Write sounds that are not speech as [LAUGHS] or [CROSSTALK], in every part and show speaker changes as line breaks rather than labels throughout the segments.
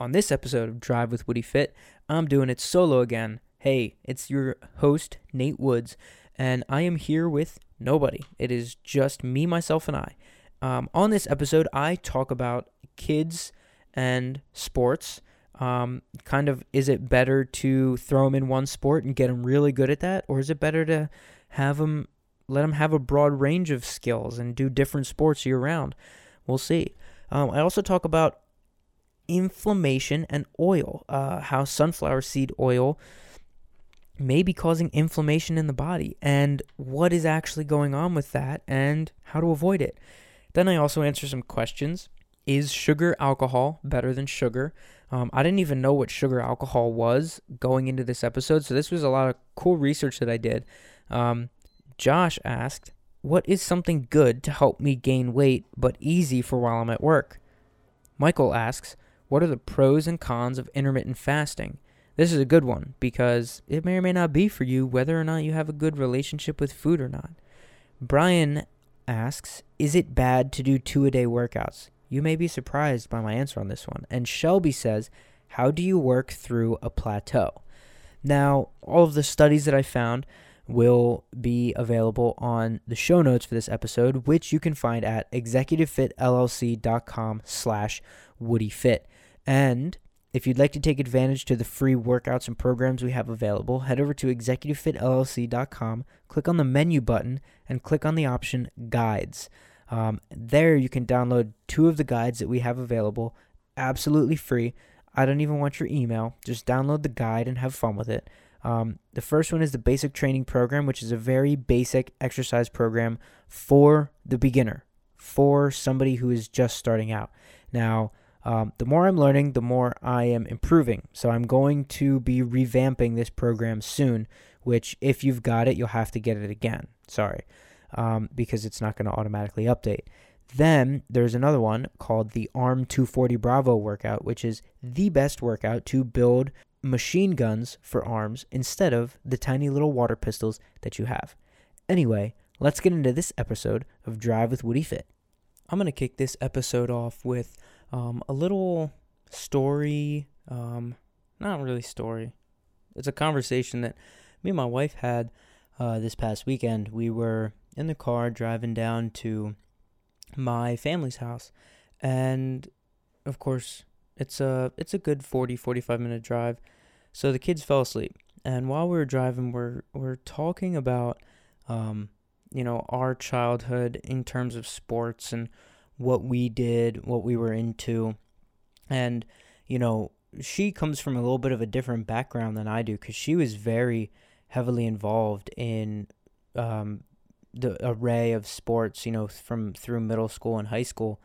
On this episode of Drive with Woody Fit, I'm doing it solo again. Hey, it's your host, Nate Woods, and I am here with nobody. It is just me, myself, and I. Um, on this episode, I talk about kids and sports. Um, kind of, is it better to throw them in one sport and get them really good at that, or is it better to have them let them have a broad range of skills and do different sports year round? We'll see. Um, I also talk about inflammation and oil, uh, how sunflower seed oil may be causing inflammation in the body, and what is actually going on with that, and how to avoid it. Then I also answer some questions. Is sugar alcohol better than sugar? Um, I didn't even know what sugar alcohol was going into this episode, so this was a lot of cool research that I did. Um, Josh asked, What is something good to help me gain weight but easy for while I'm at work? Michael asks, What are the pros and cons of intermittent fasting? This is a good one because it may or may not be for you whether or not you have a good relationship with food or not. Brian asks, Is it bad to do two a day workouts? You may be surprised by my answer on this one. And Shelby says, How do you work through a plateau? Now, all of the studies that I found will be available on the show notes for this episode, which you can find at executivefitllc.com slash woodyfit. And if you'd like to take advantage to the free workouts and programs we have available, head over to executivefitllc.com, click on the menu button, and click on the option Guides. Um, there you can download two of the guides that we have available, absolutely free. I don't even want your email. Just download the guide and have fun with it. Um, the first one is the basic training program, which is a very basic exercise program for the beginner, for somebody who is just starting out. Now, um, the more I'm learning, the more I am improving. So I'm going to be revamping this program soon, which, if you've got it, you'll have to get it again. Sorry, um, because it's not going to automatically update. Then there's another one called the ARM 240 Bravo workout, which is the best workout to build machine guns for arms instead of the tiny little water pistols that you have. Anyway, let's get into this episode of Drive with Woody Fit. I'm going to kick this episode off with um, a little story. Um, not really story. It's a conversation that me and my wife had uh, this past weekend. We were in the car driving down to my family's house, and of course, it's a it's a good 40 45 minute drive. So the kids fell asleep, and while we were driving, we're we're talking about um, you know our childhood in terms of sports and what we did, what we were into. And, you know, she comes from a little bit of a different background than I do because she was very heavily involved in um, the array of sports, you know, from through middle school and high school.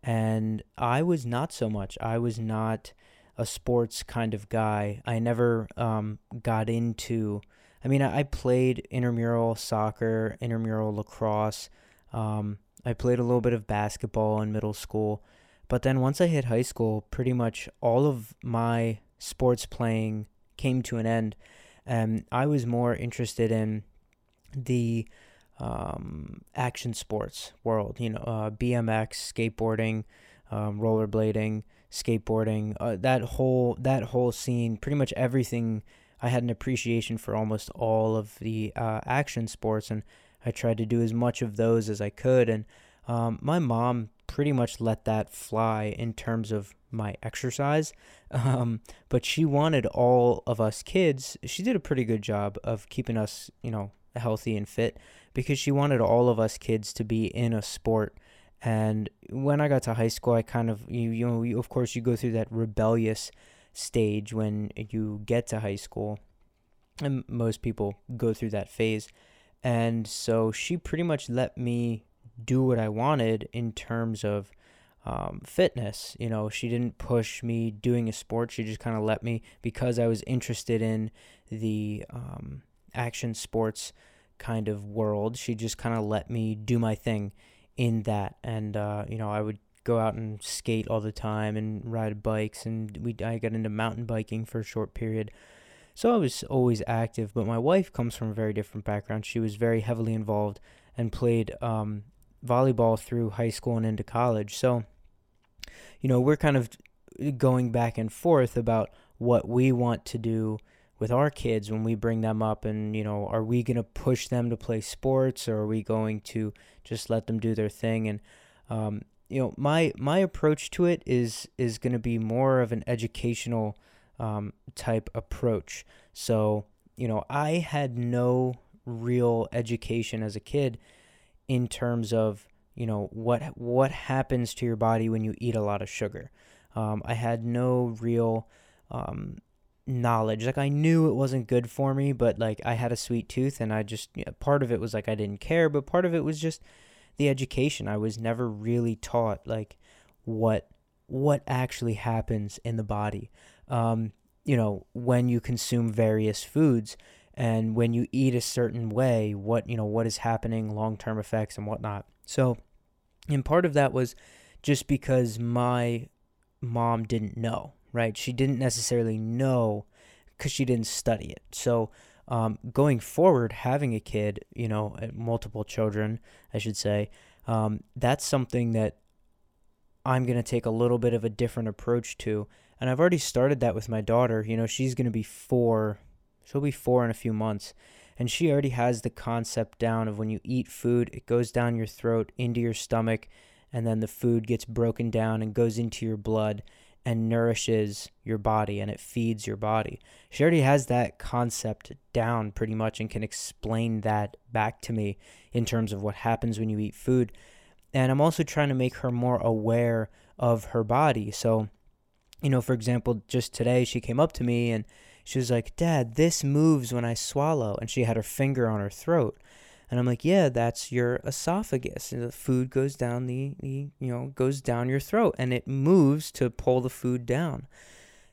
And I was not so much. I was not a sports kind of guy. I never um, got into. I mean, I, played intramural soccer, intramural lacrosse. Um, I played a little bit of basketball in middle school, but then once I hit high school, pretty much all of my sports playing came to an end, and I was more interested in the um, action sports world. You know, uh, BMX, skateboarding, um, rollerblading, skateboarding. Uh, that whole that whole scene, pretty much everything. I had an appreciation for almost all of the uh, action sports, and I tried to do as much of those as I could, and um, my mom pretty much let that fly in terms of my exercise. [LAUGHS] Um, but she wanted all of us kids. She did a pretty good job of keeping us, you know, healthy and fit because she wanted all of us kids to be in a sport. And when I got to high school, I kind of you you know you, of course you go through that rebellious stage when you get to high school, and most people go through that phase. And so she pretty much let me do what I wanted in terms of um, fitness. You know, she didn't push me doing a sport. She just kind of let me because I was interested in the um, action sports kind of world. She just kind of let me do my thing in that, and uh, you know, I would go out and skate all the time and ride bikes, and we I got into mountain biking for a short period. So I was always active, but my wife comes from a very different background. She was very heavily involved and played um, volleyball through high school and into college. So, you know, we're kind of going back and forth about what we want to do with our kids when we bring them up and you know are we going to push them to play sports or are we going to just let them do their thing and um, you know my my approach to it is is going to be more of an educational um, type approach so you know i had no real education as a kid in terms of you know what what happens to your body when you eat a lot of sugar um, i had no real um, knowledge. Like I knew it wasn't good for me, but like I had a sweet tooth and I just you know, part of it was like I didn't care, but part of it was just the education. I was never really taught like what what actually happens in the body. Um, you know, when you consume various foods and when you eat a certain way, what you know, what is happening, long term effects and whatnot. So and part of that was just because my mom didn't know right? She didn't necessarily know because she didn't study it. So, um, going forward, having a kid, you know, multiple children, I should say, um, that's something that I'm going to take a little bit of a different approach to. And I've already started that with my daughter. You know, she's going to be four, she'll be four in a few months. And she already has the concept down of when you eat food, it goes down your throat into your stomach, and then the food gets broken down and goes into your blood and nourishes your body and it feeds your body. She already has that concept down pretty much and can explain that back to me in terms of what happens when you eat food. And I'm also trying to make her more aware of her body. So, you know, for example, just today she came up to me and she was like, Dad, this moves when I swallow. And she had her finger on her throat. And I'm like, yeah, that's your esophagus. And the food goes down the, the, you know, goes down your throat and it moves to pull the food down.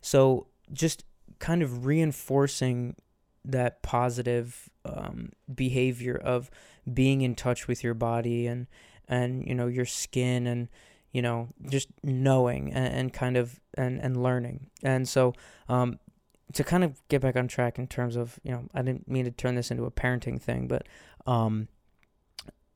So just kind of reinforcing that positive um, behavior of being in touch with your body and, and, you know, your skin and, you know, just knowing and, and kind of, and, and learning. And so, um, to kind of get back on track in terms of you know I didn't mean to turn this into a parenting thing, but um,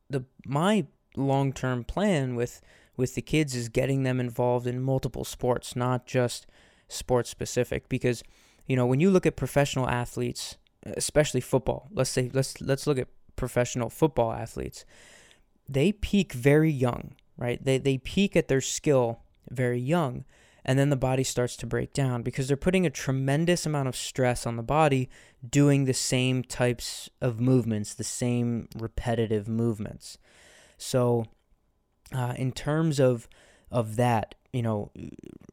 the my long term plan with with the kids is getting them involved in multiple sports, not just sports specific. Because you know when you look at professional athletes, especially football, let's say let's let's look at professional football athletes. They peak very young, right? They they peak at their skill very young and then the body starts to break down because they're putting a tremendous amount of stress on the body doing the same types of movements, the same repetitive movements. So, uh, in terms of of that, you know,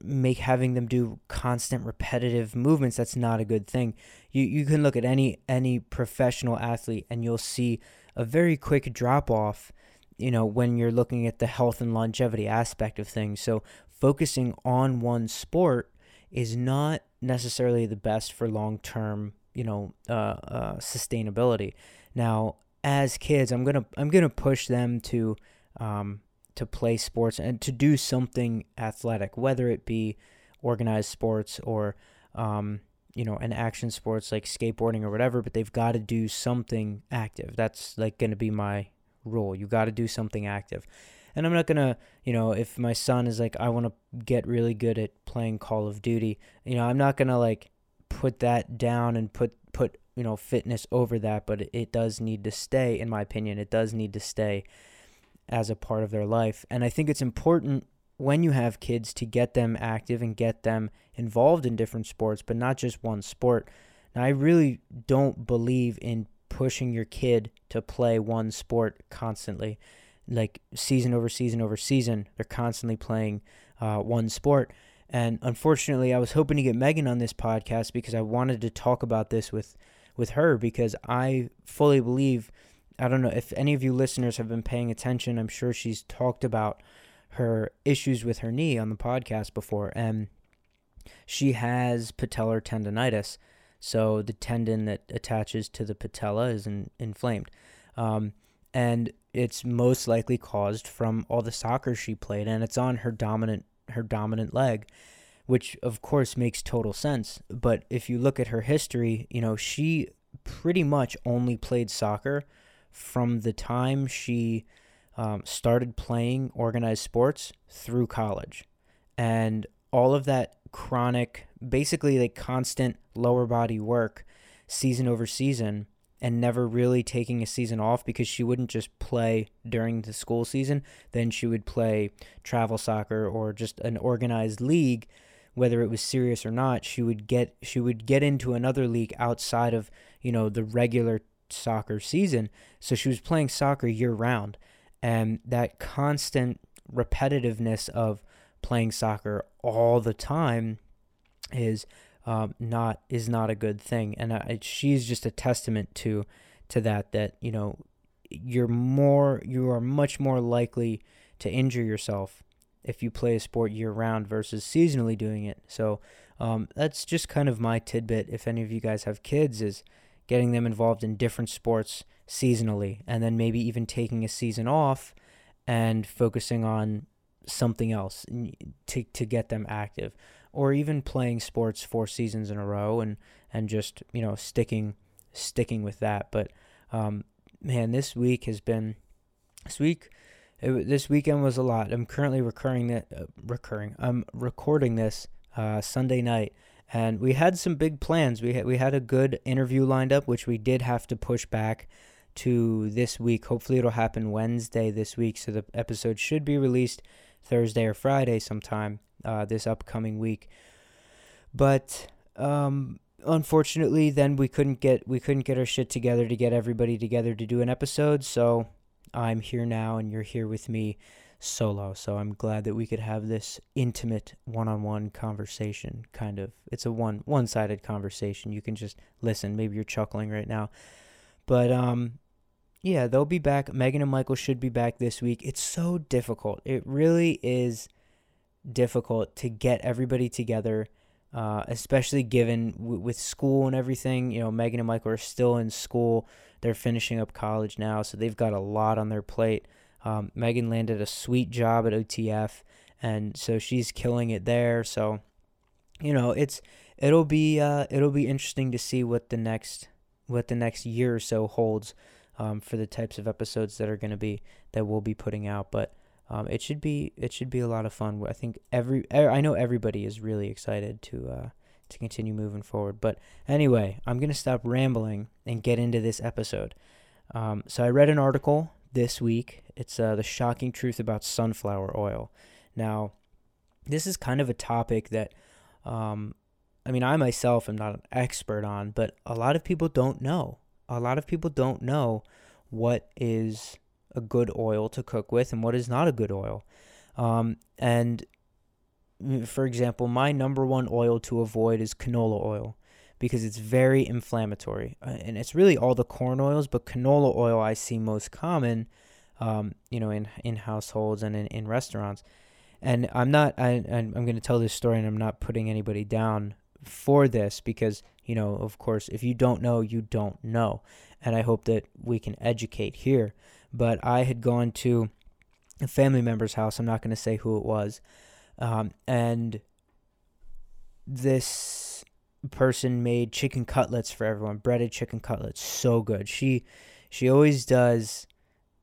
make having them do constant repetitive movements, that's not a good thing. You you can look at any any professional athlete and you'll see a very quick drop off you know when you're looking at the health and longevity aspect of things so focusing on one sport is not necessarily the best for long term, you know, uh, uh, sustainability. Now, as kids, I'm gonna I'm gonna push them to um, to play sports and to do something athletic, whether it be organized sports or um, you know an action sports like skateboarding or whatever. But they've got to do something active. That's like gonna be my rule. You got to do something active. And I'm not gonna, you know, if my son is like, I want to get really good at playing Call of Duty, you know, I'm not gonna like put that down and put put you know fitness over that, but it, it does need to stay, in my opinion, it does need to stay as a part of their life. And I think it's important when you have kids to get them active and get them involved in different sports, but not just one sport. Now, I really don't believe in pushing your kid to play one sport constantly like season over season over season. They're constantly playing uh, one sport. And unfortunately, I was hoping to get Megan on this podcast because I wanted to talk about this with, with her because I fully believe. I don't know if any of you listeners have been paying attention. I'm sure she's talked about her issues with her knee on the podcast before. And she has patellar tendonitis. So the tendon that attaches to the patella is in, inflamed. Um, and it's most likely caused from all the soccer she played and it's on her dominant her dominant leg which of course makes total sense but if you look at her history you know she pretty much only played soccer from the time she um, started playing organized sports through college and all of that chronic, basically like constant lower body work season over season and never really taking a season off because she wouldn't just play during the school season. Then she would play travel soccer or just an organized league, whether it was serious or not. She would get she would get into another league outside of you know the regular soccer season. So she was playing soccer year round, and that constant repetitiveness of playing soccer all the time is um, not is not a good thing, and I, she's just a testament to to that. That you know, you're more you are much more likely to injure yourself if you play a sport year round versus seasonally doing it. So um, that's just kind of my tidbit. If any of you guys have kids, is getting them involved in different sports seasonally, and then maybe even taking a season off and focusing on something else to to get them active or even playing sports four seasons in a row and and just you know sticking sticking with that. But um, man this week has been this week it, this weekend was a lot. I'm currently recurring that uh, recurring i'm recording this uh, sunday night and we had some big plans. We had we had a good interview lined up which we did have to push back to this week. Hopefully it'll happen wednesday this week so the episode should be released thursday or friday sometime uh, this upcoming week. But um, unfortunately, then we couldn't get we couldn't get our shit together to get everybody together to do an episode. So I'm here now, and you're here with me solo. So I'm glad that we could have this intimate one-on-one conversation. Kind of, it's a one one-sided conversation. You can just listen. Maybe you're chuckling right now, but um, yeah, they'll be back. Megan and Michael should be back this week. It's so difficult. It really is difficult to get everybody together, uh, especially given w- with school and everything. You know, Megan and Michael are still in school. They're finishing up college now, so they've got a lot on their plate. Um, Megan landed a sweet job at OTF, and so she's killing it there. So, you know, it's it'll be uh, it'll be interesting to see what the next what the next year or so holds um, for the types of episodes that are going to be that we'll be putting out. But um, it should be it should be a lot of fun. I think every I know everybody is really excited to uh, to continue moving forward. But anyway, I'm gonna stop rambling and get into this episode. Um, so I read an article this week. It's uh, the shocking truth about sunflower oil. Now, this is kind of a topic that, um, I mean, I myself am not an expert on, but a lot of people don't know. A lot of people don't know what is a good oil to cook with and what is not a good oil. Um, and for example, my number one oil to avoid is canola oil because it's very inflammatory. Uh, and it's really all the corn oils, but canola oil I see most common, um, you know, in, in households and in, in restaurants. And I'm not, I, I'm going to tell this story and I'm not putting anybody down for this because, you know, of course, if you don't know, you don't know. And I hope that we can educate here but I had gone to a family member's house. I'm not going to say who it was. Um, and this person made chicken cutlets for everyone, breaded chicken cutlets, so good. She she always does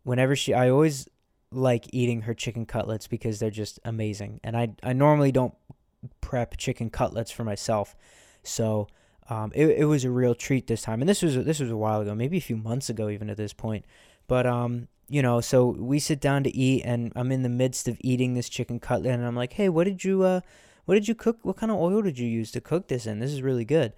whenever she I always like eating her chicken cutlets because they're just amazing. And I I normally don't prep chicken cutlets for myself. So um, it, it was a real treat this time. And this was this was a while ago, maybe a few months ago even at this point. But um, you know, so we sit down to eat, and I'm in the midst of eating this chicken cutlet, and I'm like, "Hey, what did you uh, what did you cook? What kind of oil did you use to cook this in? This is really good."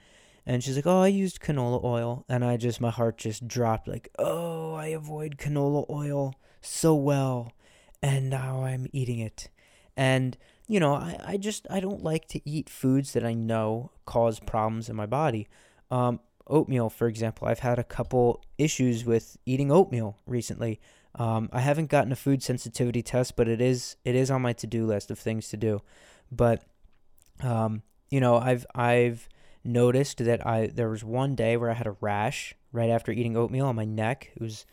And she's like, "Oh, I used canola oil," and I just my heart just dropped. Like, "Oh, I avoid canola oil so well, and now I'm eating it." And you know, I, I just I don't like to eat foods that I know cause problems in my body. Um, oatmeal, for example. I've had a couple issues with eating oatmeal recently. Um, I haven't gotten a food sensitivity test, but it is it is on my to do list of things to do. But um, you know, I've I've noticed that I there was one day where I had a rash right after eating oatmeal on my neck. It was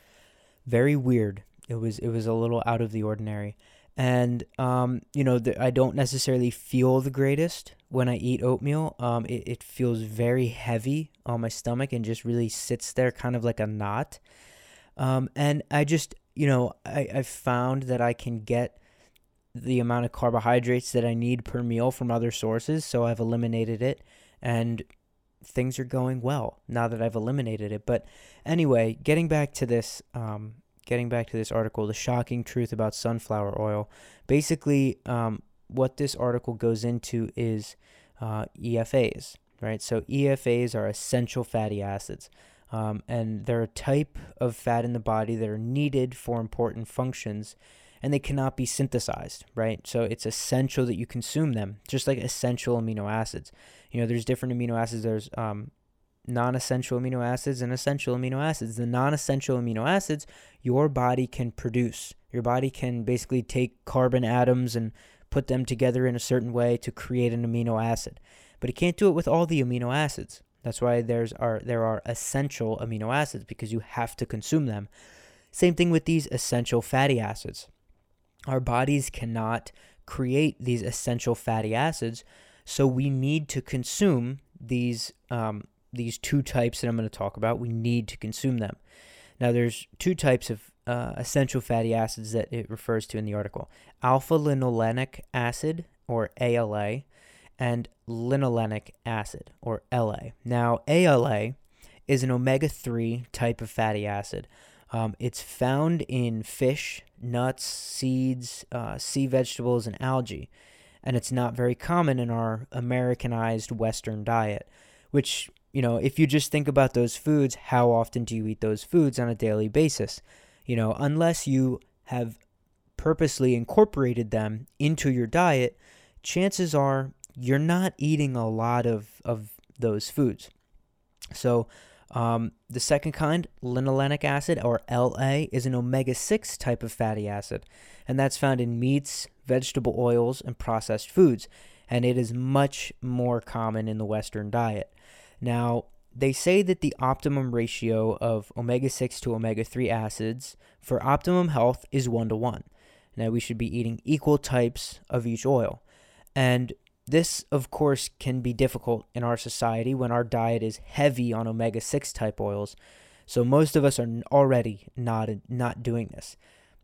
very weird. It was it was a little out of the ordinary and um, you know the, I don't necessarily feel the greatest when I eat oatmeal. Um, it, it feels very heavy on my stomach and just really sits there kind of like a knot. Um, and I just you know I I found that I can get the amount of carbohydrates that I need per meal from other sources, so I've eliminated it and things are going well now that I've eliminated it. But anyway, getting back to this um, getting back to this article, the shocking truth about sunflower oil. Basically, um, what this article goes into is uh, EFAs, right? So EFAs are essential fatty acids. Um, and they're a type of fat in the body that are needed for important functions and they cannot be synthesized, right? So it's essential that you consume them, just like essential amino acids. You know, there's different amino acids. There's um, non essential amino acids and essential amino acids. The non essential amino acids your body can produce. Your body can basically take carbon atoms and put them together in a certain way to create an amino acid. But it can't do it with all the amino acids. That's why there's are there are essential amino acids because you have to consume them. Same thing with these essential fatty acids. Our bodies cannot create these essential fatty acids, so we need to consume these um, these two types that I'm going to talk about, we need to consume them. Now, there's two types of uh, essential fatty acids that it refers to in the article alpha linolenic acid, or ALA, and linoleic acid, or LA. Now, ALA is an omega 3 type of fatty acid. Um, it's found in fish, nuts, seeds, uh, sea vegetables, and algae, and it's not very common in our Americanized Western diet, which you know, if you just think about those foods, how often do you eat those foods on a daily basis? You know, unless you have purposely incorporated them into your diet, chances are you're not eating a lot of, of those foods. So, um, the second kind, linoleic acid or LA, is an omega 6 type of fatty acid, and that's found in meats, vegetable oils, and processed foods, and it is much more common in the Western diet. Now, they say that the optimum ratio of omega 6 to omega 3 acids for optimum health is 1 to 1. Now, we should be eating equal types of each oil. And this, of course, can be difficult in our society when our diet is heavy on omega 6 type oils. So, most of us are already not, not doing this.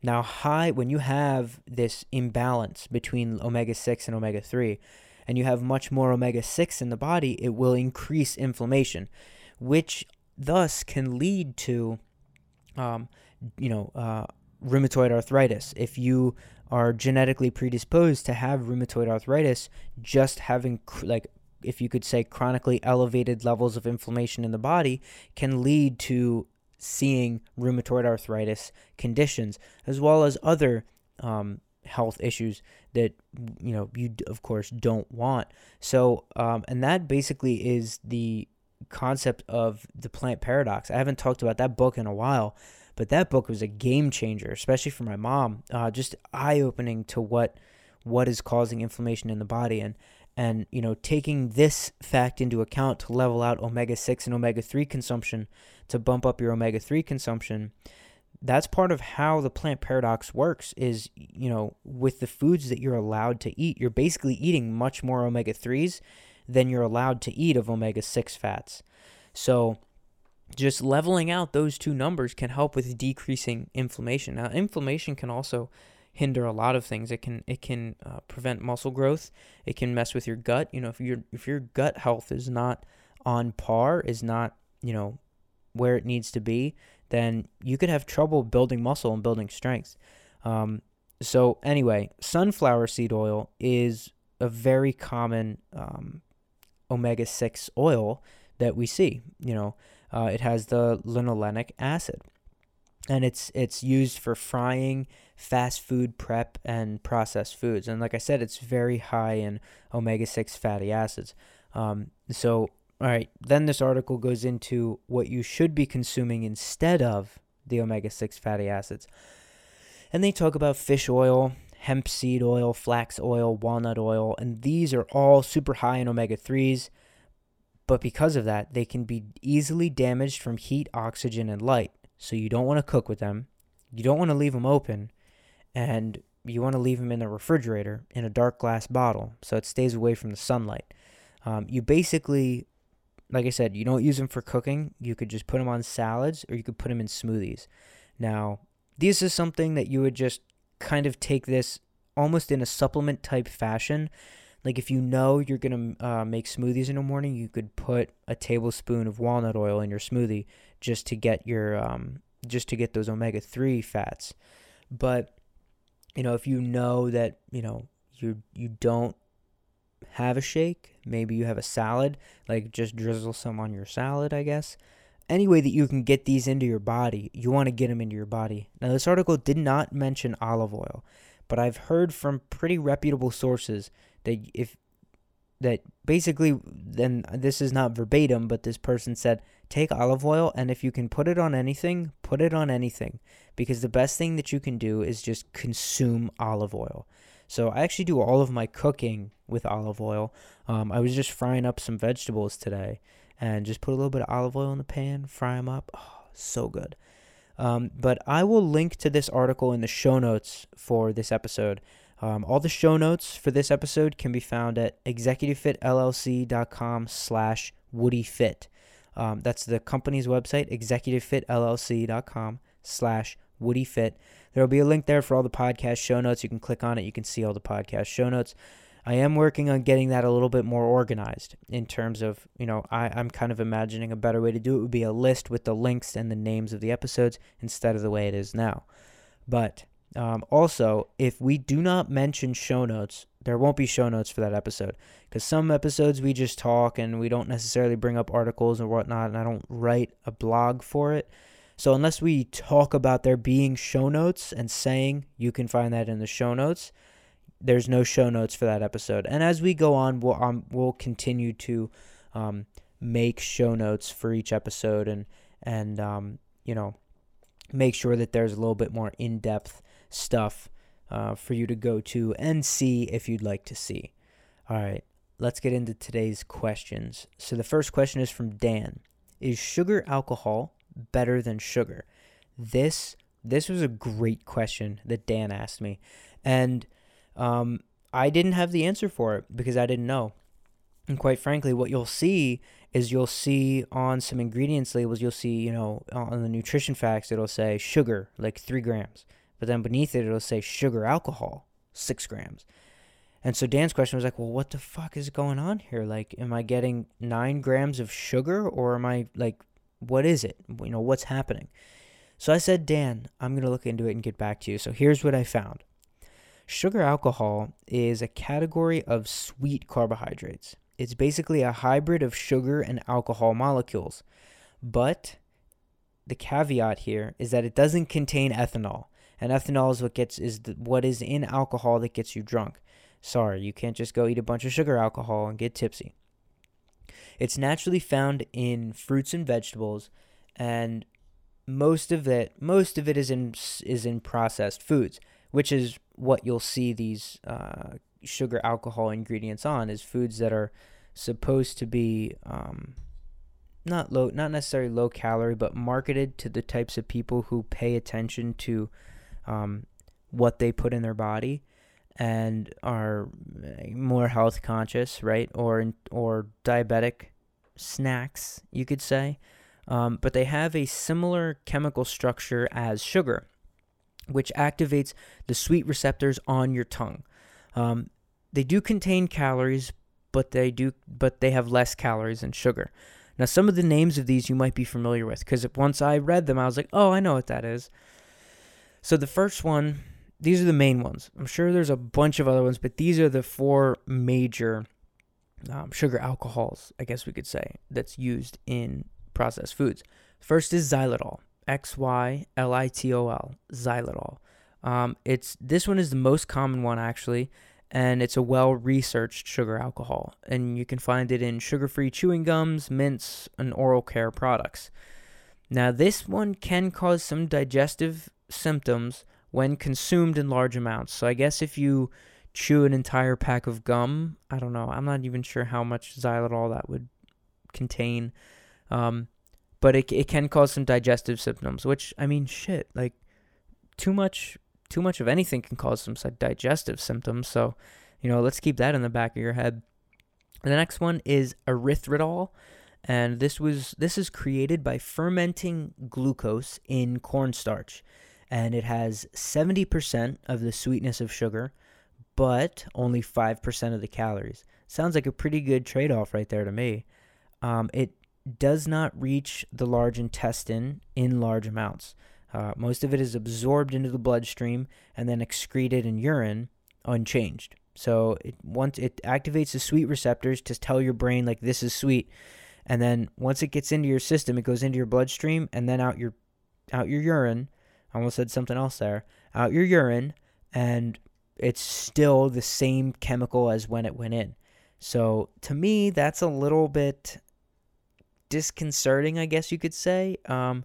Now, high, when you have this imbalance between omega 6 and omega 3, and you have much more omega 6 in the body, it will increase inflammation, which thus can lead to, um, you know, uh, rheumatoid arthritis. If you are genetically predisposed to have rheumatoid arthritis, just having cr- like if you could say chronically elevated levels of inflammation in the body can lead to seeing rheumatoid arthritis conditions as well as other um, health issues that you know you of course don't want. So um, and that basically is the concept of the plant paradox. I haven't talked about that book in a while but that book was a game changer especially for my mom uh, just eye-opening to what what is causing inflammation in the body and and you know taking this fact into account to level out omega-6 and omega-3 consumption to bump up your omega-3 consumption that's part of how the plant paradox works is you know with the foods that you're allowed to eat you're basically eating much more omega-3s than you're allowed to eat of omega-6 fats. So just leveling out those two numbers can help with decreasing inflammation. Now inflammation can also hinder a lot of things. It can it can uh, prevent muscle growth. It can mess with your gut. You know if your if your gut health is not on par is not you know where it needs to be then you could have trouble building muscle and building strength. Um, so, anyway, sunflower seed oil is a very common um, omega 6 oil that we see. You know, uh, it has the linoleic acid. And it's it's used for frying, fast food prep, and processed foods. And like I said, it's very high in omega six fatty acids. Um, so all right, then this article goes into what you should be consuming instead of the omega 6 fatty acids. And they talk about fish oil, hemp seed oil, flax oil, walnut oil, and these are all super high in omega 3s. But because of that, they can be easily damaged from heat, oxygen, and light. So you don't want to cook with them. You don't want to leave them open. And you want to leave them in the refrigerator in a dark glass bottle so it stays away from the sunlight. Um, you basically like I said, you don't use them for cooking. You could just put them on salads or you could put them in smoothies. Now, this is something that you would just kind of take this almost in a supplement type fashion. Like if you know you're gonna uh, make smoothies in the morning, you could put a tablespoon of walnut oil in your smoothie just to get your um, just to get those omega three fats. But you know, if you know that you know you you don't have a shake, maybe you have a salad, like just drizzle some on your salad, I guess. Any way that you can get these into your body, you want to get them into your body. Now, this article did not mention olive oil, but I've heard from pretty reputable sources that if that basically then this is not verbatim but this person said take olive oil and if you can put it on anything put it on anything because the best thing that you can do is just consume olive oil so i actually do all of my cooking with olive oil um, i was just frying up some vegetables today and just put a little bit of olive oil in the pan fry them up oh so good um, but i will link to this article in the show notes for this episode um, all the show notes for this episode can be found at executivefitllc.com slash woodyfit. Um, that's the company's website, executivefitllc.com slash woodyfit. There will be a link there for all the podcast show notes. You can click on it. You can see all the podcast show notes. I am working on getting that a little bit more organized in terms of, you know, I, I'm kind of imagining a better way to do it would be a list with the links and the names of the episodes instead of the way it is now. But um, also, if we do not mention show notes, there won't be show notes for that episode because some episodes we just talk and we don't necessarily bring up articles and whatnot, and I don't write a blog for it. So unless we talk about there being show notes and saying you can find that in the show notes, there's no show notes for that episode. And as we go on, we'll um, we'll continue to um, make show notes for each episode and and um, you know make sure that there's a little bit more in depth stuff uh, for you to go to and see if you'd like to see. All right, let's get into today's questions. So the first question is from Dan Is sugar alcohol better than sugar? This this was a great question that Dan asked me, and um, I didn't have the answer for it because I didn't know. And quite frankly, what you'll see is you'll see on some ingredients labels, you'll see, you know, on the nutrition facts, it'll say sugar, like three grams. But then beneath it, it'll say sugar alcohol, six grams. And so Dan's question was like, well, what the fuck is going on here? Like, am I getting nine grams of sugar or am I like, what is it? You know, what's happening? So I said, Dan, I'm going to look into it and get back to you. So here's what I found sugar alcohol is a category of sweet carbohydrates. It's basically a hybrid of sugar and alcohol molecules. But the caveat here is that it doesn't contain ethanol and ethanol is what gets is the, what is in alcohol that gets you drunk. Sorry, you can't just go eat a bunch of sugar alcohol and get tipsy. It's naturally found in fruits and vegetables, and most of it most of it is in is in processed foods, which is what you'll see these uh, sugar alcohol ingredients on is foods that are supposed to be um, not low not necessarily low calorie but marketed to the types of people who pay attention to um, what they put in their body and are more health conscious, right? Or or diabetic snacks, you could say. Um, but they have a similar chemical structure as sugar, which activates the sweet receptors on your tongue. Um, they do contain calories, but they do but they have less calories than sugar. Now, some of the names of these you might be familiar with because once I read them, I was like, oh, I know what that is. So the first one, these are the main ones. I'm sure there's a bunch of other ones, but these are the four major um, sugar alcohols, I guess we could say, that's used in processed foods. First is xylitol, X Y L I T O L, xylitol. Um, it's this one is the most common one actually, and it's a well-researched sugar alcohol, and you can find it in sugar-free chewing gums, mints, and oral care products. Now, this one can cause some digestive symptoms when consumed in large amounts. So I guess if you chew an entire pack of gum, I don't know. I'm not even sure how much xylitol that would contain. Um, but it it can cause some digestive symptoms, which I mean, shit, like too much too much of anything can cause some digestive symptoms. So, you know, let's keep that in the back of your head. The next one is erythritol, and this was this is created by fermenting glucose in cornstarch and it has 70% of the sweetness of sugar, but only 5% of the calories. Sounds like a pretty good trade off right there to me. Um, it does not reach the large intestine in large amounts. Uh, most of it is absorbed into the bloodstream and then excreted in urine unchanged. So it once it activates the sweet receptors to tell your brain like this is sweet, and then once it gets into your system, it goes into your bloodstream and then out your out your urine. I almost said something else there. Out your urine, and it's still the same chemical as when it went in. So to me, that's a little bit disconcerting, I guess you could say. Um,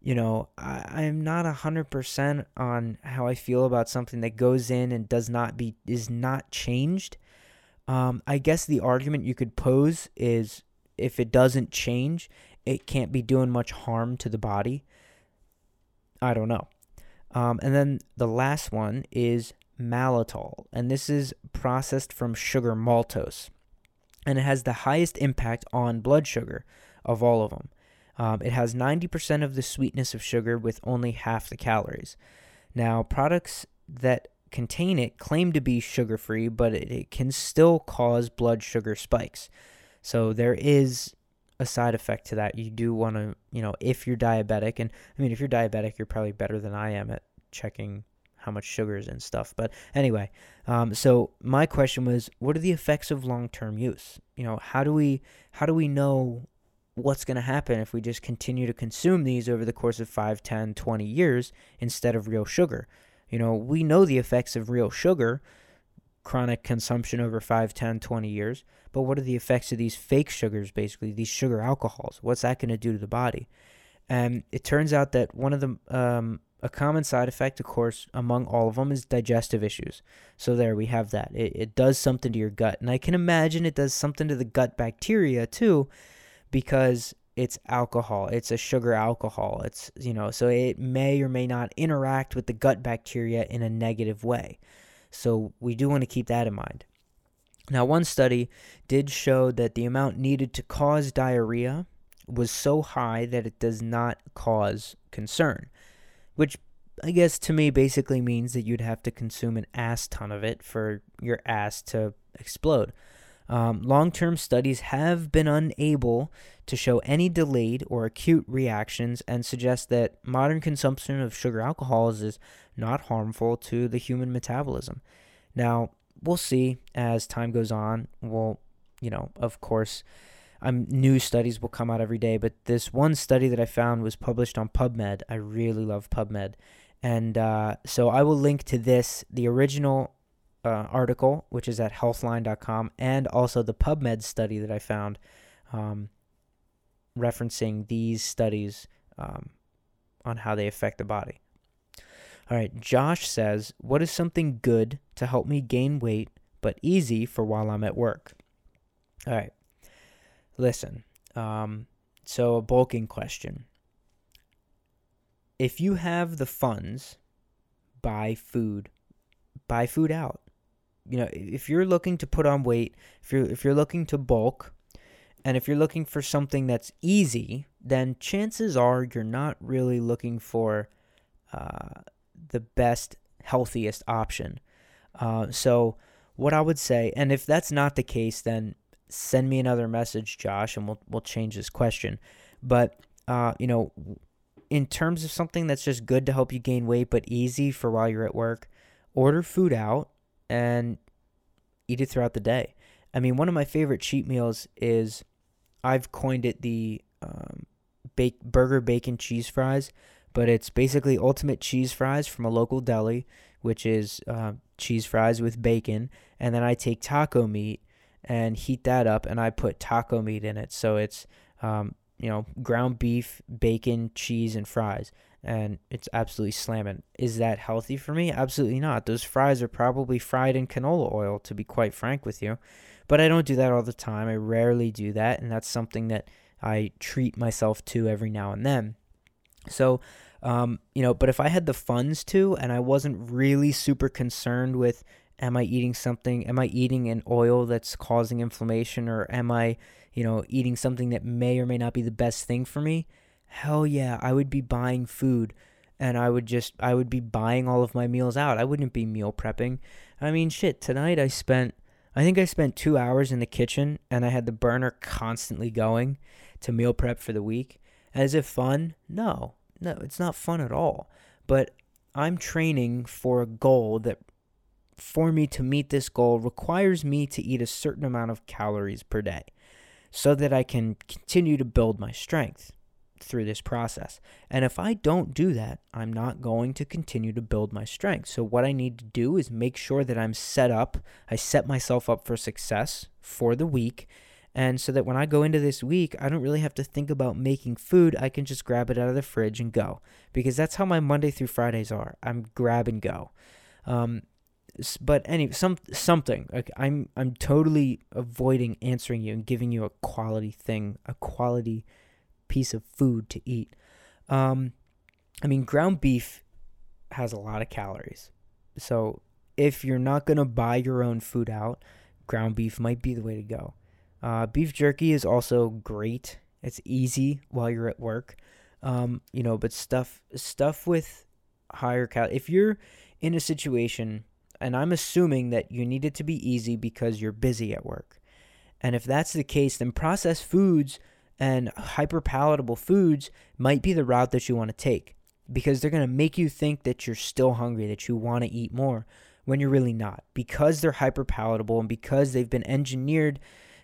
you know, I, I'm not a hundred percent on how I feel about something that goes in and does not be is not changed. Um, I guess the argument you could pose is if it doesn't change, it can't be doing much harm to the body. I don't know. Um, and then the last one is maltitol, and this is processed from sugar maltose, and it has the highest impact on blood sugar of all of them. Um, it has 90% of the sweetness of sugar with only half the calories. Now, products that contain it claim to be sugar free, but it, it can still cause blood sugar spikes. So there is a side effect to that. You do want to, you know, if you're diabetic, and I mean, if you're diabetic, you're probably better than I am at checking how much sugar is in stuff. But anyway, um, so my question was, what are the effects of long-term use? You know, how do we how do we know what's going to happen if we just continue to consume these over the course of 5, 10, 20 years instead of real sugar. You know, we know the effects of real sugar, chronic consumption over 5, 10, 20 years, but what are the effects of these fake sugars, basically, these sugar alcohols? What's that going to do to the body? And it turns out that one of the, um, a common side effect, of course, among all of them is digestive issues. So there we have that. It, it does something to your gut. And I can imagine it does something to the gut bacteria too because it's alcohol. It's a sugar alcohol. It's, you know, so it may or may not interact with the gut bacteria in a negative way. So we do want to keep that in mind. Now, one study did show that the amount needed to cause diarrhea was so high that it does not cause concern, which I guess to me basically means that you'd have to consume an ass ton of it for your ass to explode. Um, Long term studies have been unable to show any delayed or acute reactions and suggest that modern consumption of sugar alcohols is not harmful to the human metabolism. Now, we'll see as time goes on. Well, you know, of course, I'm new studies will come out every day, but this one study that I found was published on PubMed. I really love PubMed. And uh, so I will link to this, the original uh, article, which is at healthline.com, and also the PubMed study that I found um, referencing these studies um, on how they affect the body. All right, Josh says, What is something good to help me gain weight but easy for while I'm at work? All right, listen. Um, so, a bulking question. If you have the funds, buy food. Buy food out you know, if you're looking to put on weight, if you're if you're looking to bulk, and if you're looking for something that's easy, then chances are you're not really looking for uh, the best, healthiest option. Uh, so, what I would say, and if that's not the case, then send me another message, Josh, and we'll we'll change this question. But uh, you know, in terms of something that's just good to help you gain weight but easy for while you're at work, order food out and eat it throughout the day. I mean, one of my favorite cheat meals is I've coined it the um, bake, burger bacon cheese fries, but it's basically ultimate cheese fries from a local deli, which is uh, cheese fries with bacon, and then I take taco meat and heat that up, and I put taco meat in it, so it's um, you know ground beef, bacon, cheese, and fries and it's absolutely slamming. Is that healthy for me? Absolutely not. Those fries are probably fried in canola oil, to be quite frank with you. But I don't do that all the time. I rarely do that, and that's something that I treat myself to every now and then. So, um, you know, but if I had the funds to, and I wasn't really super concerned with, am I eating something? Am I eating an oil that's causing inflammation, or am I, you know, eating something that may or may not be the best thing for me? hell yeah, I would be buying food and I would just I would be buying all of my meals out. I wouldn't be meal prepping. I mean, shit, tonight I spent I think I spent 2 hours in the kitchen and I had the burner constantly going to meal prep for the week. Is it fun? No. No, it's not fun at all. But I'm training for a goal that for me to meet this goal requires me to eat a certain amount of calories per day so that I can continue to build my strength through this process. And if I don't do that, I'm not going to continue to build my strength. So, what I need to do is make sure that I'm set up, I set myself up for success for the week. And so that when I go into this week, I don't really have to think about making food. I can just grab it out of the fridge and go. Because that's how my Monday through Fridays are. I'm grab and go. Um, but anyway, some something like I'm I'm totally avoiding answering you and giving you a quality thing, a quality piece of food to eat. Um, I mean, ground beef has a lot of calories, so if you're not gonna buy your own food out, ground beef might be the way to go. Uh, beef jerky is also great. It's easy while you're at work, um, you know. But stuff stuff with higher cal. If you're in a situation and I'm assuming that you need it to be easy because you're busy at work. And if that's the case, then processed foods and hyper palatable foods might be the route that you want to take because they're going to make you think that you're still hungry, that you want to eat more when you're really not. Because they're hyper palatable and because they've been engineered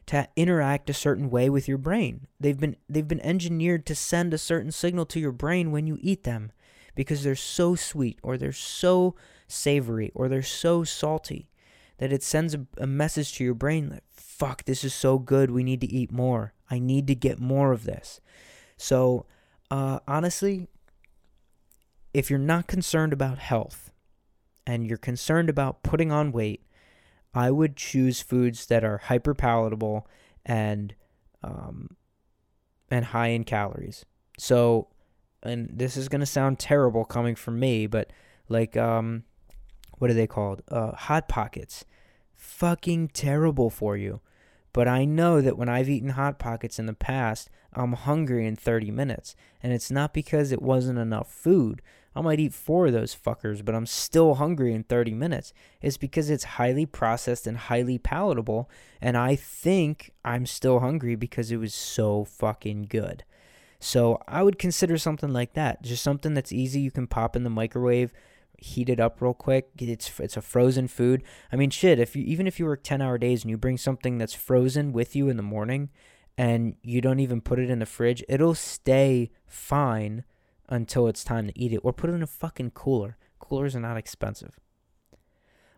to interact a certain way with your brain. They've been they've been engineered to send a certain signal to your brain when you eat them because they're so sweet or they're so savory or they're so salty that it sends a, a message to your brain that, fuck, this is so good. We need to eat more. I need to get more of this. So, uh, honestly, if you're not concerned about health and you're concerned about putting on weight, I would choose foods that are hyper palatable and um, and high in calories. So, and this is gonna sound terrible coming from me, but like um, what are they called? Uh, hot pockets. Fucking terrible for you. But I know that when I've eaten hot pockets in the past, I'm hungry in 30 minutes, and it's not because it wasn't enough food. I might eat four of those fuckers, but I'm still hungry in 30 minutes. It's because it's highly processed and highly palatable, and I think I'm still hungry because it was so fucking good. So I would consider something like that. Just something that's easy. You can pop in the microwave, heat it up real quick. It's it's a frozen food. I mean, shit. If you even if you work ten hour days and you bring something that's frozen with you in the morning, and you don't even put it in the fridge, it'll stay fine until it's time to eat it. Or put it in a fucking cooler. Coolers are not expensive.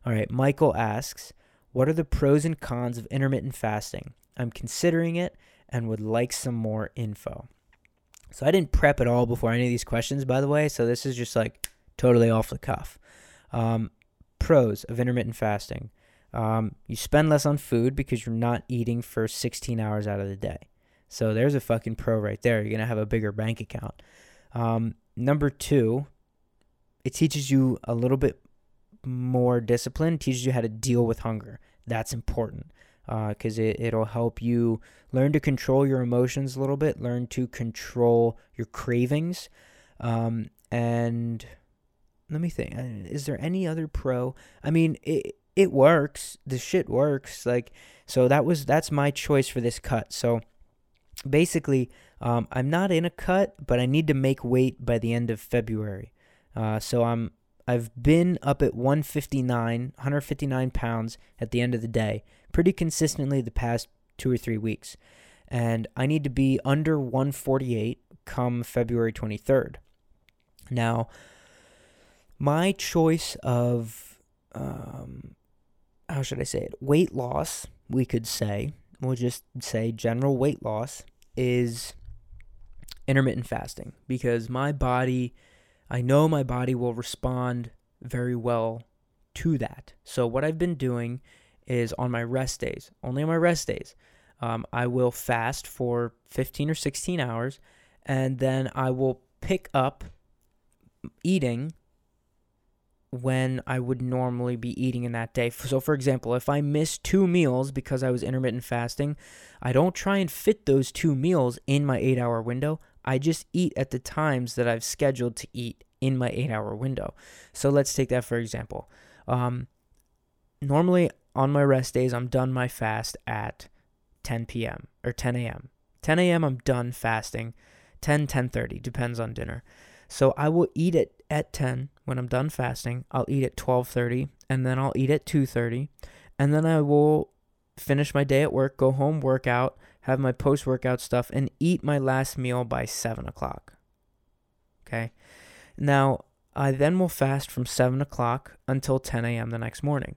All right. Michael asks, "What are the pros and cons of intermittent fasting? I'm considering it and would like some more info." So I didn't prep at all before any of these questions, by the way. So this is just like totally off the cuff. Um, pros of intermittent fasting um, you spend less on food because you're not eating for 16 hours out of the day. So there's a fucking pro right there. You're going to have a bigger bank account. Um, number two, it teaches you a little bit more discipline, teaches you how to deal with hunger. That's important because uh, it, it'll help you learn to control your emotions a little bit, learn to control your cravings. Um, and let me think. Is there any other pro? I mean, it it works. The shit works. Like so that was that's my choice for this cut. So basically, um, I'm not in a cut, but I need to make weight by the end of February. Uh, so I'm I've been up at 159, 159 pounds at the end of the day, pretty consistently the past two or three weeks, and I need to be under 148 come February 23rd. Now, my choice of um, how should I say it? Weight loss, we could say, we'll just say general weight loss is intermittent fasting because my body, I know my body will respond very well to that. So, what I've been doing is on my rest days, only on my rest days, um, I will fast for 15 or 16 hours and then I will pick up eating when I would normally be eating in that day. So, for example, if I miss two meals because I was intermittent fasting, I don't try and fit those two meals in my eight hour window. I just eat at the times that I've scheduled to eat in my eight hour window. So let's take that for example. Um, normally on my rest days, I'm done my fast at 10 p.m. or 10 a.m. 10 a.m. I'm done fasting. 10, 10:30 depends on dinner. So I will eat it at 10 when I'm done fasting. I'll eat at 12:30 and then I'll eat at 2:30 and then I will finish my day at work, go home, work out, have my post workout stuff, and eat my last meal by 7 o'clock. Okay. Now, I then will fast from 7 o'clock until 10 a.m. the next morning.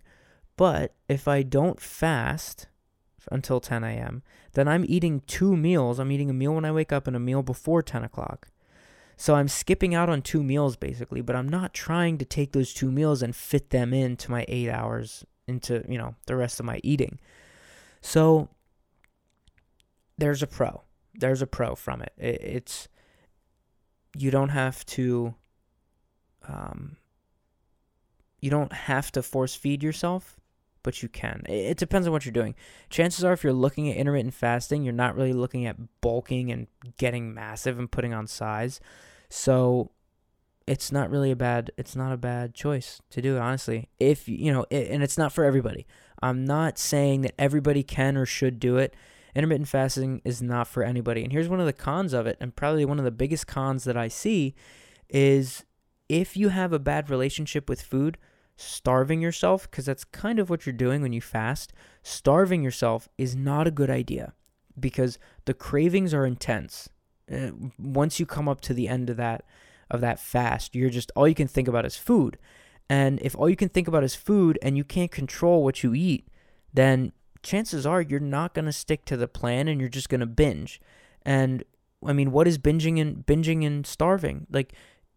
But if I don't fast until 10 a.m., then I'm eating two meals. I'm eating a meal when I wake up and a meal before 10 o'clock. So I'm skipping out on two meals basically, but I'm not trying to take those two meals and fit them into my eight hours into, you know, the rest of my eating. So there's a pro. There's a pro from it. It's you don't have to um you don't have to force feed yourself, but you can. It depends on what you're doing. Chances are if you're looking at intermittent fasting, you're not really looking at bulking and getting massive and putting on size. So it's not really a bad it's not a bad choice to do honestly if you know it, and it's not for everybody i'm not saying that everybody can or should do it intermittent fasting is not for anybody and here's one of the cons of it and probably one of the biggest cons that i see is if you have a bad relationship with food starving yourself because that's kind of what you're doing when you fast starving yourself is not a good idea because the cravings are intense uh, once you come up to the end of that of that fast, you're just all you can think about is food. And if all you can think about is food and you can't control what you eat, then chances are you're not going to stick to the plan and you're just going to binge. And I mean, what is binging and binging and starving? Like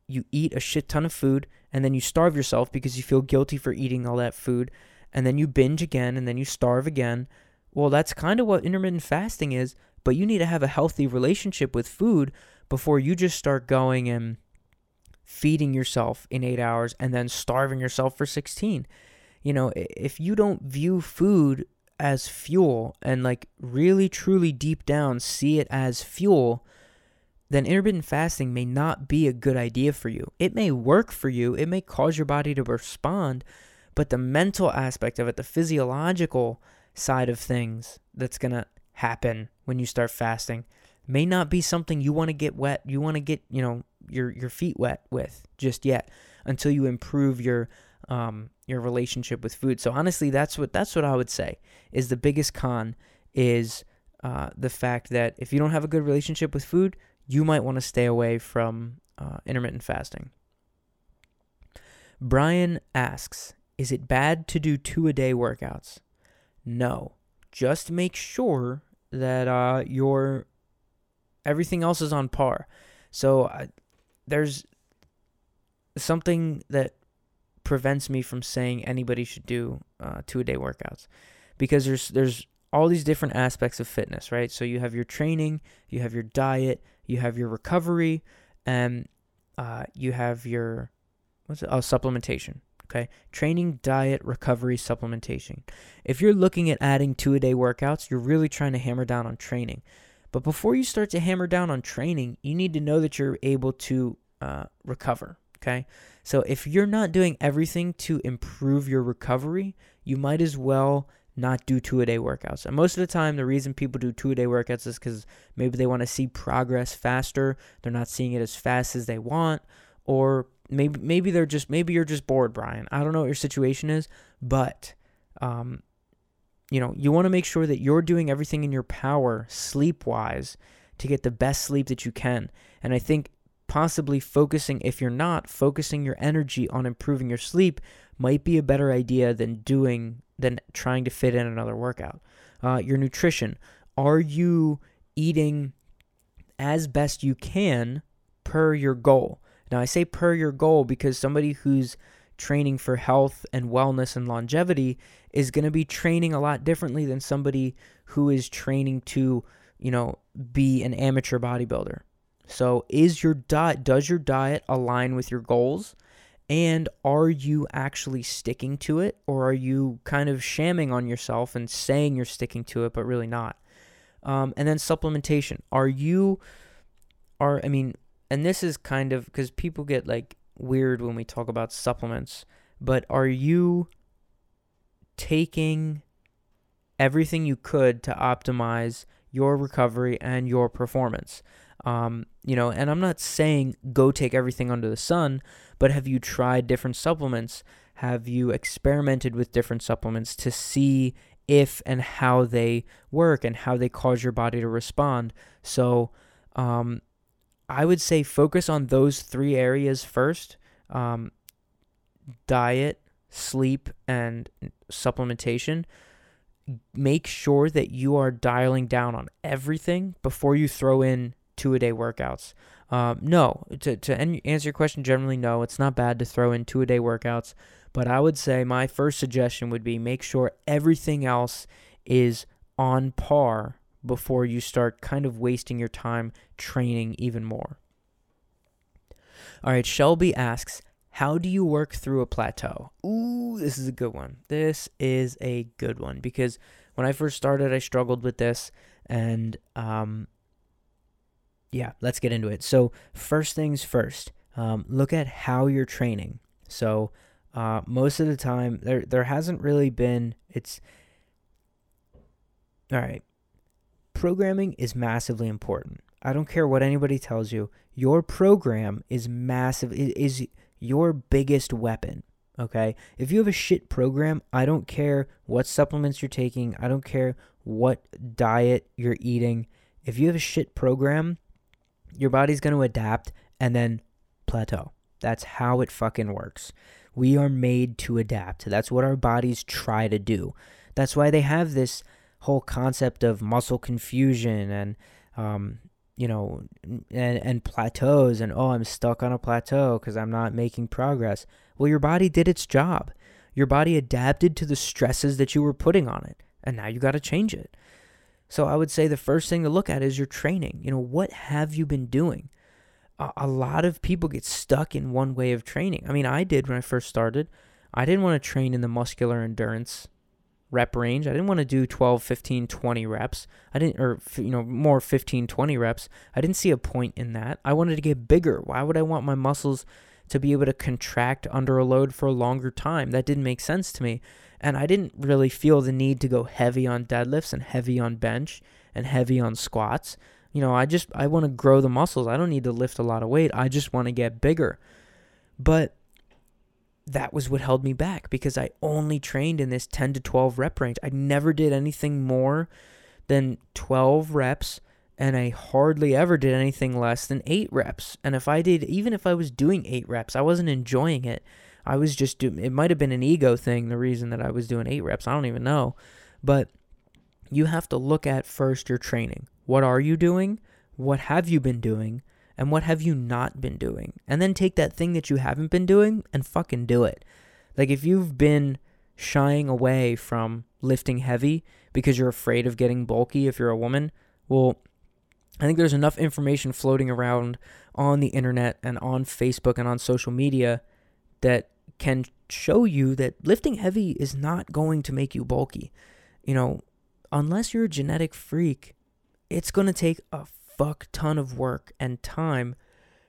you eat a shit ton of food and then you starve yourself because you feel guilty for eating all that food and then you binge again and then you starve again. Well, that's kind of what intermittent fasting is, but you need to have a healthy relationship with food before you just start going and feeding yourself in eight hours and then starving yourself for 16. You know, if you don't view food as fuel and like really truly deep down see it as fuel, then intermittent fasting may not be a good idea for you. It may work for you, it may cause your body to respond, but the mental aspect of it, the physiological side of things that's going to happen when you start fasting may not be something you want to get wet. You want to get, you know, your your feet wet with just yet until you improve your um your relationship with food. So honestly, that's what that's what I would say is the biggest con is uh, the fact that if you don't have a good relationship with food, you might want to stay away from uh, intermittent fasting. Brian asks, "Is it bad to do two a day workouts?" No, just make sure that uh, your everything else is on par. So uh, there's something that prevents me from saying anybody should do uh, two a day workouts because there's there's all these different aspects of fitness, right? So you have your training, you have your diet, you have your recovery, and uh, you have your what's it? Oh, supplementation. Okay, training, diet, recovery, supplementation. If you're looking at adding two a day workouts, you're really trying to hammer down on training. But before you start to hammer down on training, you need to know that you're able to uh, recover. Okay. So if you're not doing everything to improve your recovery, you might as well not do two a day workouts. And most of the time, the reason people do two a day workouts is because maybe they want to see progress faster. They're not seeing it as fast as they want, or maybe maybe they're just maybe you're just bored, Brian. I don't know what your situation is, but um, you know, you want to make sure that you're doing everything in your power sleep wise to get the best sleep that you can. And I think possibly focusing, if you're not, focusing your energy on improving your sleep might be a better idea than doing, than trying to fit in another workout. Uh, your nutrition. Are you eating as best you can per your goal? Now, I say per your goal because somebody who's training for health and wellness and longevity is going to be training a lot differently than somebody who is training to, you know, be an amateur bodybuilder. So, is your diet does your diet align with your goals? And are you actually sticking to it or are you kind of shamming on yourself and saying you're sticking to it but really not? Um, and then supplementation. Are you are I mean, and this is kind of because people get like weird when we talk about supplements, but are you taking everything you could to optimize your recovery and your performance? Um, you know, and I'm not saying go take everything under the sun, but have you tried different supplements? Have you experimented with different supplements to see if and how they work and how they cause your body to respond? So, um, I would say focus on those three areas first um, diet, sleep, and supplementation. Make sure that you are dialing down on everything before you throw in two a day workouts. Um, no, to, to answer your question, generally, no, it's not bad to throw in two a day workouts. But I would say my first suggestion would be make sure everything else is on par before you start kind of wasting your time training even more. All right, Shelby asks, How do you work through a plateau? Ooh, this is a good one. This is a good one because when I first started, I struggled with this. And um, yeah, let's get into it. So, first things first, um, look at how you're training. So, uh, most of the time, there there hasn't really been. It's all right. Programming is massively important. I don't care what anybody tells you. Your program is massive. Is your biggest weapon. Okay. If you have a shit program, I don't care what supplements you're taking. I don't care what diet you're eating. If you have a shit program, your body's going to adapt and then plateau. That's how it fucking works. We are made to adapt. That's what our bodies try to do. That's why they have this whole concept of muscle confusion and um, you know and and plateaus and oh I'm stuck on a plateau because I'm not making progress. Well, your body did its job. Your body adapted to the stresses that you were putting on it, and now you got to change it. So I would say the first thing to look at is your training. You know, what have you been doing? A, a lot of people get stuck in one way of training. I mean, I did when I first started. I didn't want to train in the muscular endurance rep range. I didn't want to do 12, 15, 20 reps. I didn't or you know, more 15, 20 reps. I didn't see a point in that. I wanted to get bigger. Why would I want my muscles to be able to contract under a load for a longer time? That didn't make sense to me. And I didn't really feel the need to go heavy on deadlifts and heavy on bench and heavy on squats. You know, I just I want to grow the muscles. I don't need to lift a lot of weight. I just want to get bigger. But that was what held me back because I only trained in this 10 to 12 rep range. I never did anything more than 12 reps and I hardly ever did anything less than 8 reps. And if I did even if I was doing 8 reps, I wasn't enjoying it. I was just doing it might have been an ego thing the reason that I was doing 8 reps. I don't even know. But you have to look at first your training. What are you doing? What have you been doing? And what have you not been doing? And then take that thing that you haven't been doing and fucking do it. Like if you've been shying away from lifting heavy because you're afraid of getting bulky if you're a woman, well, I think there's enough information floating around on the internet and on Facebook and on social media that can show you that lifting heavy is not going to make you bulky. You know, unless you're a genetic freak, it's going to take a fuck ton of work and time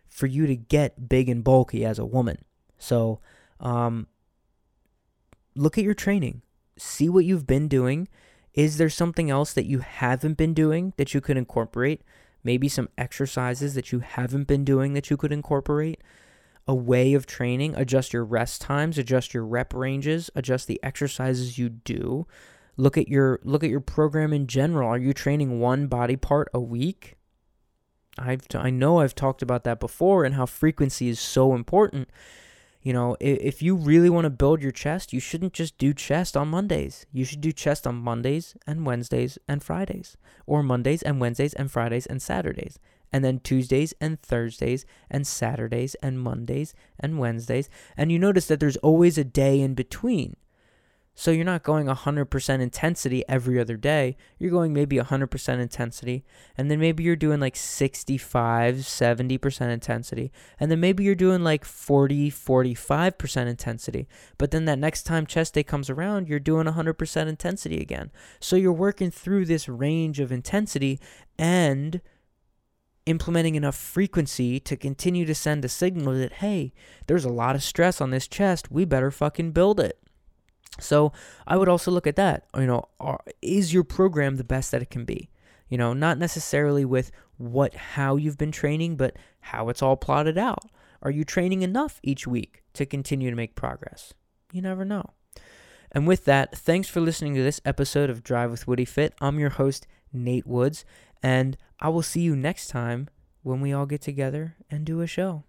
for you to get big and bulky as a woman. So, um, look at your training, see what you've been doing. Is there something else that you haven't been doing that you could incorporate? Maybe some exercises that you haven't been doing that you could incorporate? A way of training, adjust your rest times, adjust your rep ranges, adjust the exercises you do. Look at your look at your program in general. Are you training one body part a week? I've t- I know I've talked about that before and how frequency is so important. You know, if, if you really want to build your chest, you shouldn't just do chest on Mondays. You should do chest on Mondays and Wednesdays and Fridays, or Mondays and Wednesdays and Fridays and Saturdays, and then Tuesdays and Thursdays and Saturdays and Mondays and Wednesdays. And you notice that there's always a day in between. So you're not going 100% intensity every other day. You're going maybe 100% intensity. And then maybe you're doing like 65, 70% intensity. And then maybe you're doing like 40, 45% intensity. But then that next time chest day comes around, you're doing 100% intensity again. So you're working through this range of intensity and implementing enough frequency to continue to send a signal that, hey, there's a lot of stress on this chest. We better fucking build it. So I would also look at that. You know, are, is your program the best that it can be? You know, not necessarily with what, how you've been training, but how it's all plotted out. Are you training enough each week to continue to make progress? You never know. And with that, thanks for listening to this episode of Drive with Woody Fit. I'm your host, Nate Woods, and I will see you next time when we all get together and do a show.